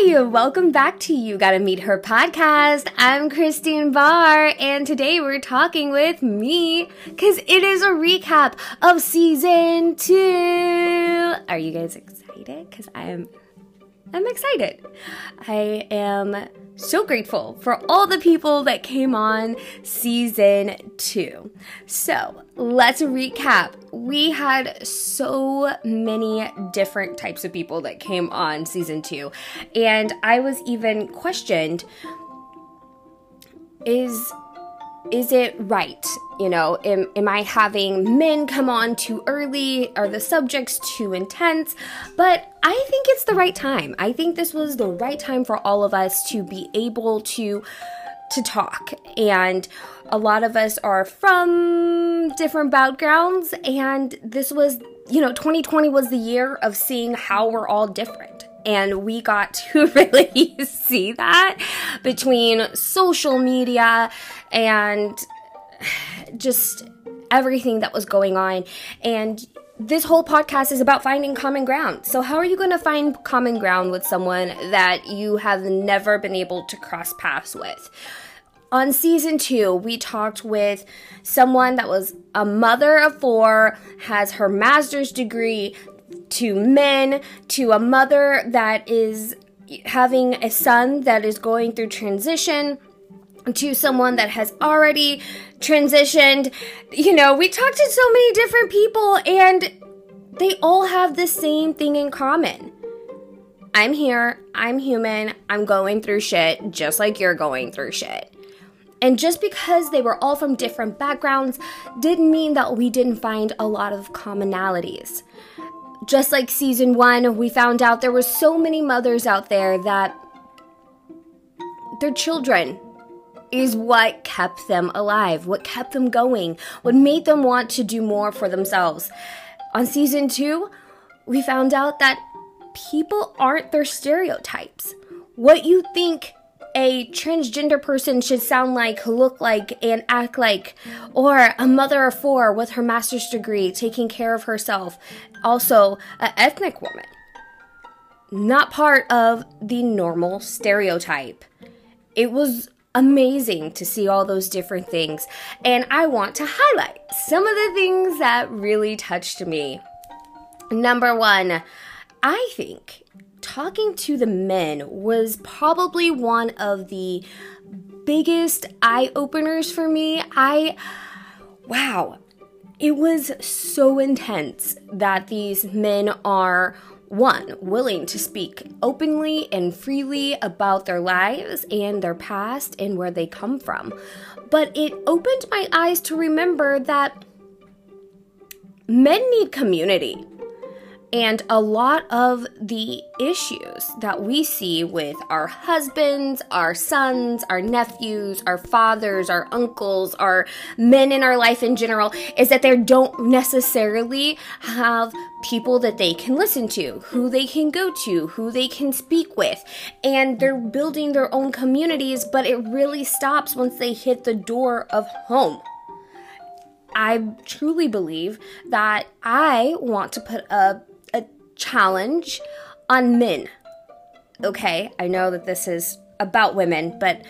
Hi, welcome back to You Gotta Meet Her podcast. I'm Christine Barr, and today we're talking with me because it is a recap of season two. Are you guys excited? Because I am. I'm excited. I am so grateful for all the people that came on season two. So let's recap. We had so many different types of people that came on season two, and I was even questioned is is it right? You know, am, am I having men come on too early? Are the subjects too intense? But I think it's the right time. I think this was the right time for all of us to be able to to talk. And a lot of us are from different backgrounds and this was, you know, 2020 was the year of seeing how we're all different and we got to really see that between social media and just everything that was going on. And this whole podcast is about finding common ground. So, how are you going to find common ground with someone that you have never been able to cross paths with? On season two, we talked with someone that was a mother of four, has her master's degree, to men, to a mother that is having a son that is going through transition to someone that has already transitioned. You know, we talked to so many different people and they all have the same thing in common. I'm here, I'm human, I'm going through shit just like you're going through shit. And just because they were all from different backgrounds didn't mean that we didn't find a lot of commonalities just like season one, we found out there were so many mothers out there that their children is what kept them alive, what kept them going, what made them want to do more for themselves. On season two, we found out that people aren't their stereotypes. What you think a transgender person should sound like, look like, and act like, or a mother of four with her master's degree taking care of herself, also an ethnic woman. Not part of the normal stereotype. It was amazing to see all those different things, and I want to highlight some of the things that really touched me. Number one, I think talking to the men was probably one of the biggest eye openers for me. I, wow, it was so intense that these men are one, willing to speak openly and freely about their lives and their past and where they come from. But it opened my eyes to remember that men need community. And a lot of the issues that we see with our husbands, our sons, our nephews, our fathers, our uncles, our men in our life in general is that they don't necessarily have people that they can listen to, who they can go to, who they can speak with. And they're building their own communities, but it really stops once they hit the door of home. I truly believe that I want to put a challenge on men. Okay, I know that this is about women, but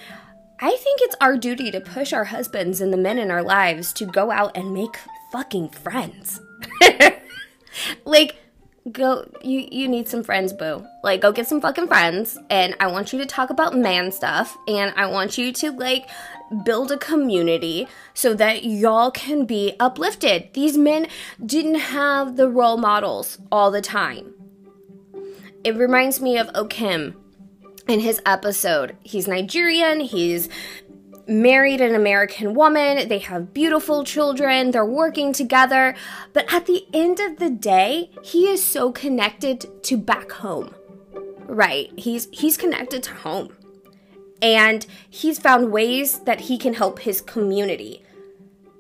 I think it's our duty to push our husbands and the men in our lives to go out and make fucking friends. like, go you you need some friends boo like go get some fucking friends and i want you to talk about man stuff and i want you to like build a community so that y'all can be uplifted these men didn't have the role models all the time it reminds me of okim in his episode he's nigerian he's married an American woman, they have beautiful children, they're working together, but at the end of the day, he is so connected to back home. Right? He's he's connected to home. And he's found ways that he can help his community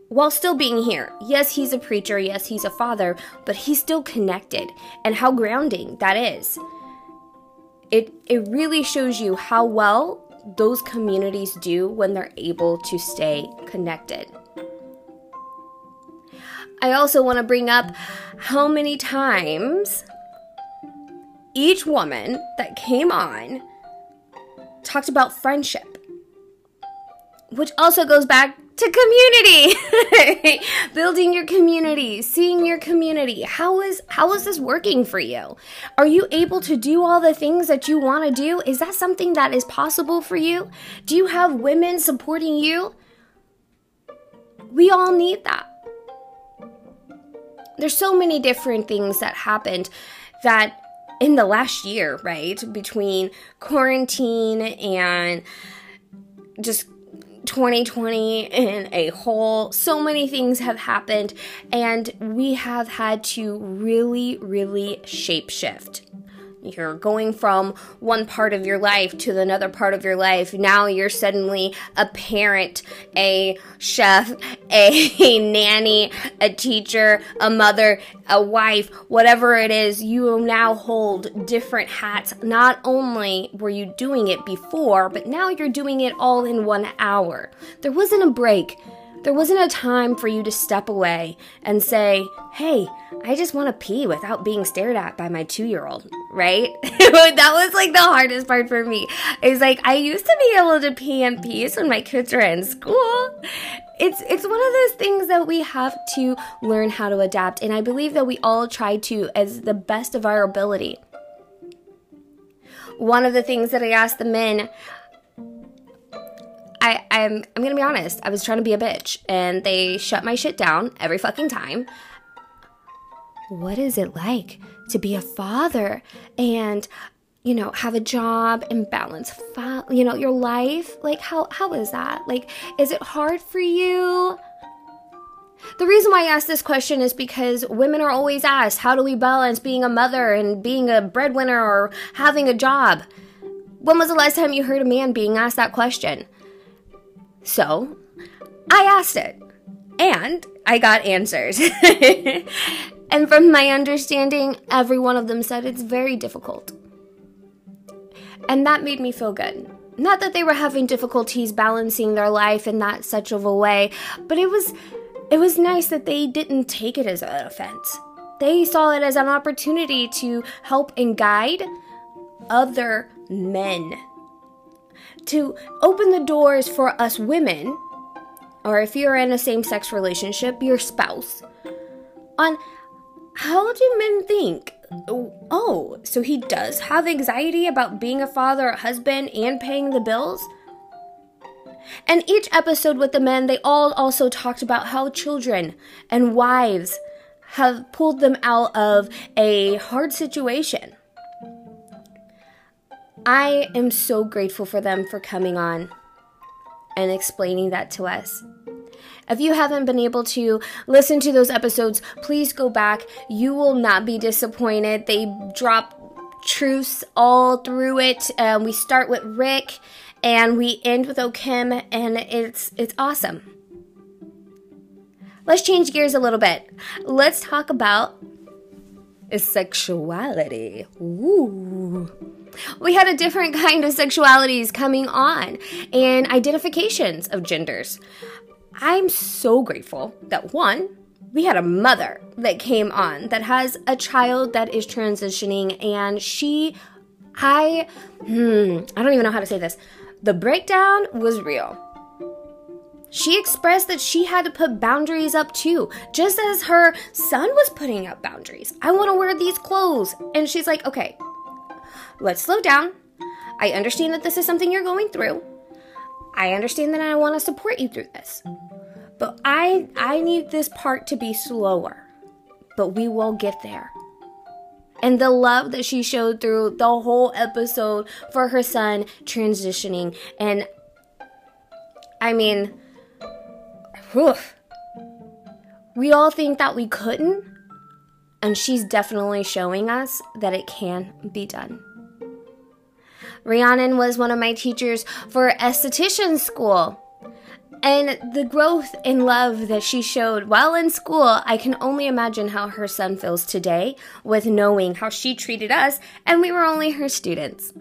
while still being here. Yes, he's a preacher, yes, he's a father, but he's still connected and how grounding that is. It it really shows you how well those communities do when they're able to stay connected. I also want to bring up how many times each woman that came on talked about friendship, which also goes back to community. Building your community seeing your community. How is how is this working for you? Are you able to do all the things that you want to do? Is that something that is possible for you? Do you have women supporting you? We all need that. There's so many different things that happened that in the last year right between quarantine and just 2020 in a whole. So many things have happened, and we have had to really, really shapeshift. You're going from one part of your life to another part of your life. Now you're suddenly a parent, a chef, a nanny, a teacher, a mother, a wife, whatever it is. You now hold different hats. Not only were you doing it before, but now you're doing it all in one hour. There wasn't a break. There wasn't a time for you to step away and say, hey, I just want to pee without being stared at by my two year old, right? that was like the hardest part for me. Is like I used to be able to pee in peace when my kids were in school. It's it's one of those things that we have to learn how to adapt, and I believe that we all try to as the best of our ability. One of the things that I asked the men I, I'm I'm gonna be honest. I was trying to be a bitch, and they shut my shit down every fucking time. What is it like to be a father and you know have a job and balance you know your life? Like how how is that? Like is it hard for you? The reason why I ask this question is because women are always asked, how do we balance being a mother and being a breadwinner or having a job? When was the last time you heard a man being asked that question? So I asked it and I got answers. and from my understanding, every one of them said it's very difficult. And that made me feel good. Not that they were having difficulties balancing their life in that such of a way, but it was it was nice that they didn't take it as an offense. They saw it as an opportunity to help and guide other men to open the doors for us women, or if you're in a same sex relationship, your spouse, on how do men think? Oh, so he does have anxiety about being a father, a husband, and paying the bills? And each episode with the men, they all also talked about how children and wives have pulled them out of a hard situation. I am so grateful for them for coming on and explaining that to us. If you haven't been able to listen to those episodes, please go back. You will not be disappointed. They drop truths all through it. Um, we start with Rick and we end with Okim, and it's it's awesome. Let's change gears a little bit. Let's talk about sexuality. Ooh we had a different kind of sexualities coming on and identifications of genders. I'm so grateful that one, we had a mother that came on that has a child that is transitioning and she I hmm, I don't even know how to say this. The breakdown was real. She expressed that she had to put boundaries up too, just as her son was putting up boundaries. I want to wear these clothes. And she's like, okay, let's slow down. I understand that this is something you're going through. I understand that I want to support you through this. But I I need this part to be slower. But we will get there. And the love that she showed through the whole episode for her son transitioning and I mean whew, we all think that we couldn't and she's definitely showing us that it can be done. Rhiannon was one of my teachers for esthetician school. And the growth in love that she showed while in school, I can only imagine how her son feels today with knowing how she treated us and we were only her students.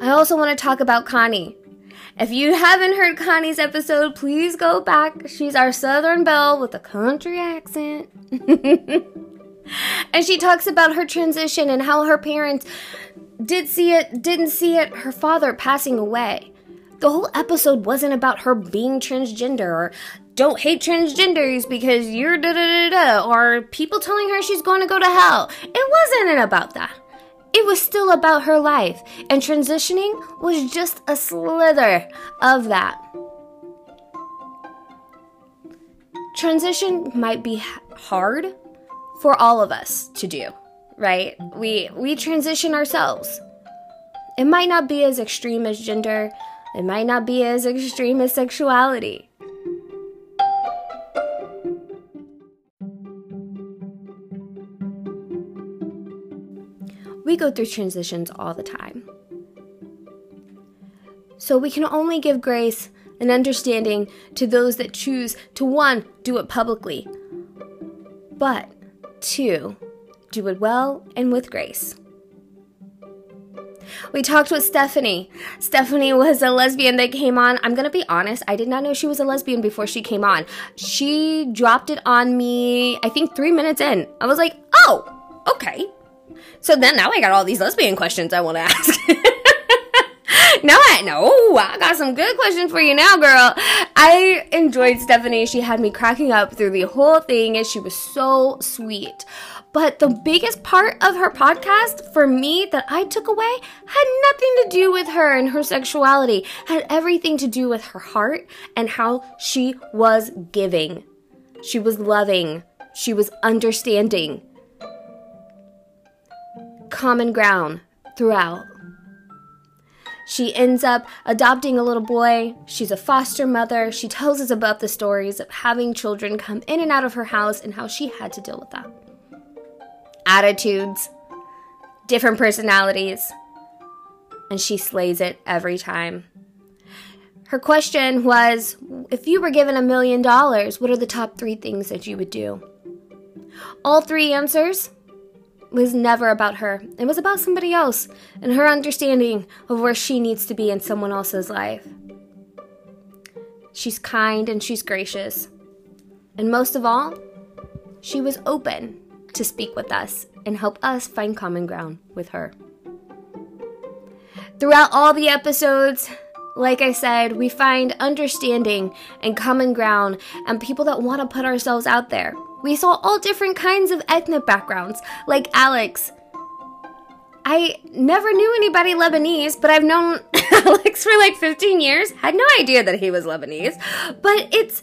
I also want to talk about Connie. If you haven't heard Connie's episode, please go back. She's our Southern Belle with a country accent. and she talks about her transition and how her parents did see it, didn't see it, her father passing away. The whole episode wasn't about her being transgender or don't hate transgenders because you're da da da da or people telling her she's going to go to hell. It wasn't about that. It was still about her life, and transitioning was just a slither of that. Transition might be hard for all of us to do, right? We we transition ourselves. It might not be as extreme as gender, it might not be as extreme as sexuality. We go through transitions all the time. So we can only give grace and understanding to those that choose to one, do it publicly, but two, do it well and with grace. We talked with Stephanie. Stephanie was a lesbian that came on. I'm going to be honest, I did not know she was a lesbian before she came on. She dropped it on me, I think, three minutes in. I was like, oh, okay. So then now I got all these lesbian questions I want to ask. Now I know I got some good questions for you now, girl. I enjoyed Stephanie. She had me cracking up through the whole thing, and she was so sweet. But the biggest part of her podcast for me that I took away had nothing to do with her and her sexuality, had everything to do with her heart and how she was giving. She was loving. She was understanding common ground throughout. She ends up adopting a little boy. She's a foster mother. She tells us about the stories of having children come in and out of her house and how she had to deal with that. Attitudes, different personalities, and she slays it every time. Her question was If you were given a million dollars, what are the top three things that you would do? All three answers was never about her. It was about somebody else and her understanding of where she needs to be in someone else's life. She's kind and she's gracious. And most of all, she was open to speak with us and help us find common ground with her. Throughout all the episodes, like I said, we find understanding and common ground and people that want to put ourselves out there we saw all different kinds of ethnic backgrounds, like Alex. I never knew anybody Lebanese, but I've known Alex for like 15 years. Had no idea that he was Lebanese. But it's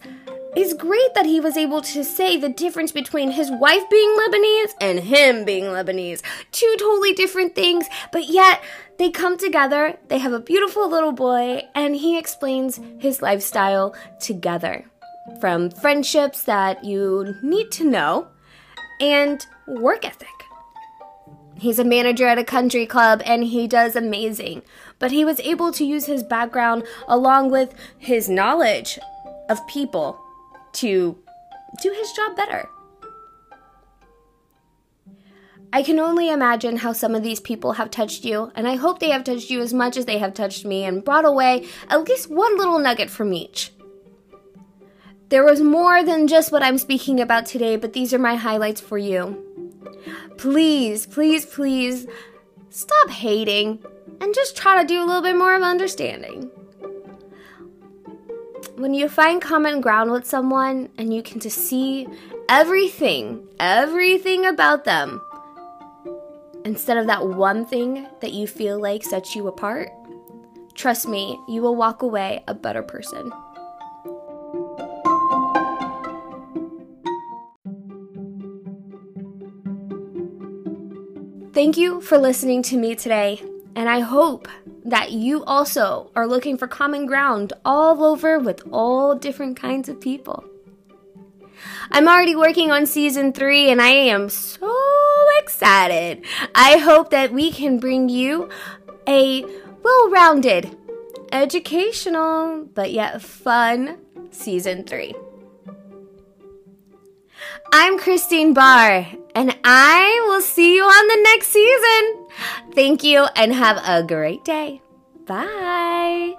it's great that he was able to say the difference between his wife being Lebanese and him being Lebanese. Two totally different things, but yet they come together, they have a beautiful little boy, and he explains his lifestyle together from friendships that you need to know and work ethic. He's a manager at a country club and he does amazing, but he was able to use his background along with his knowledge of people to do his job better. I can only imagine how some of these people have touched you, and I hope they have touched you as much as they have touched me and brought away at least one little nugget from each. There was more than just what I'm speaking about today, but these are my highlights for you. Please, please, please stop hating and just try to do a little bit more of understanding. When you find common ground with someone and you can just see everything, everything about them, instead of that one thing that you feel like sets you apart, trust me, you will walk away a better person. Thank you for listening to me today, and I hope that you also are looking for common ground all over with all different kinds of people. I'm already working on season three, and I am so excited. I hope that we can bring you a well rounded, educational, but yet fun season three. I'm Christine Barr, and I will see you on the next season. Thank you and have a great day. Bye.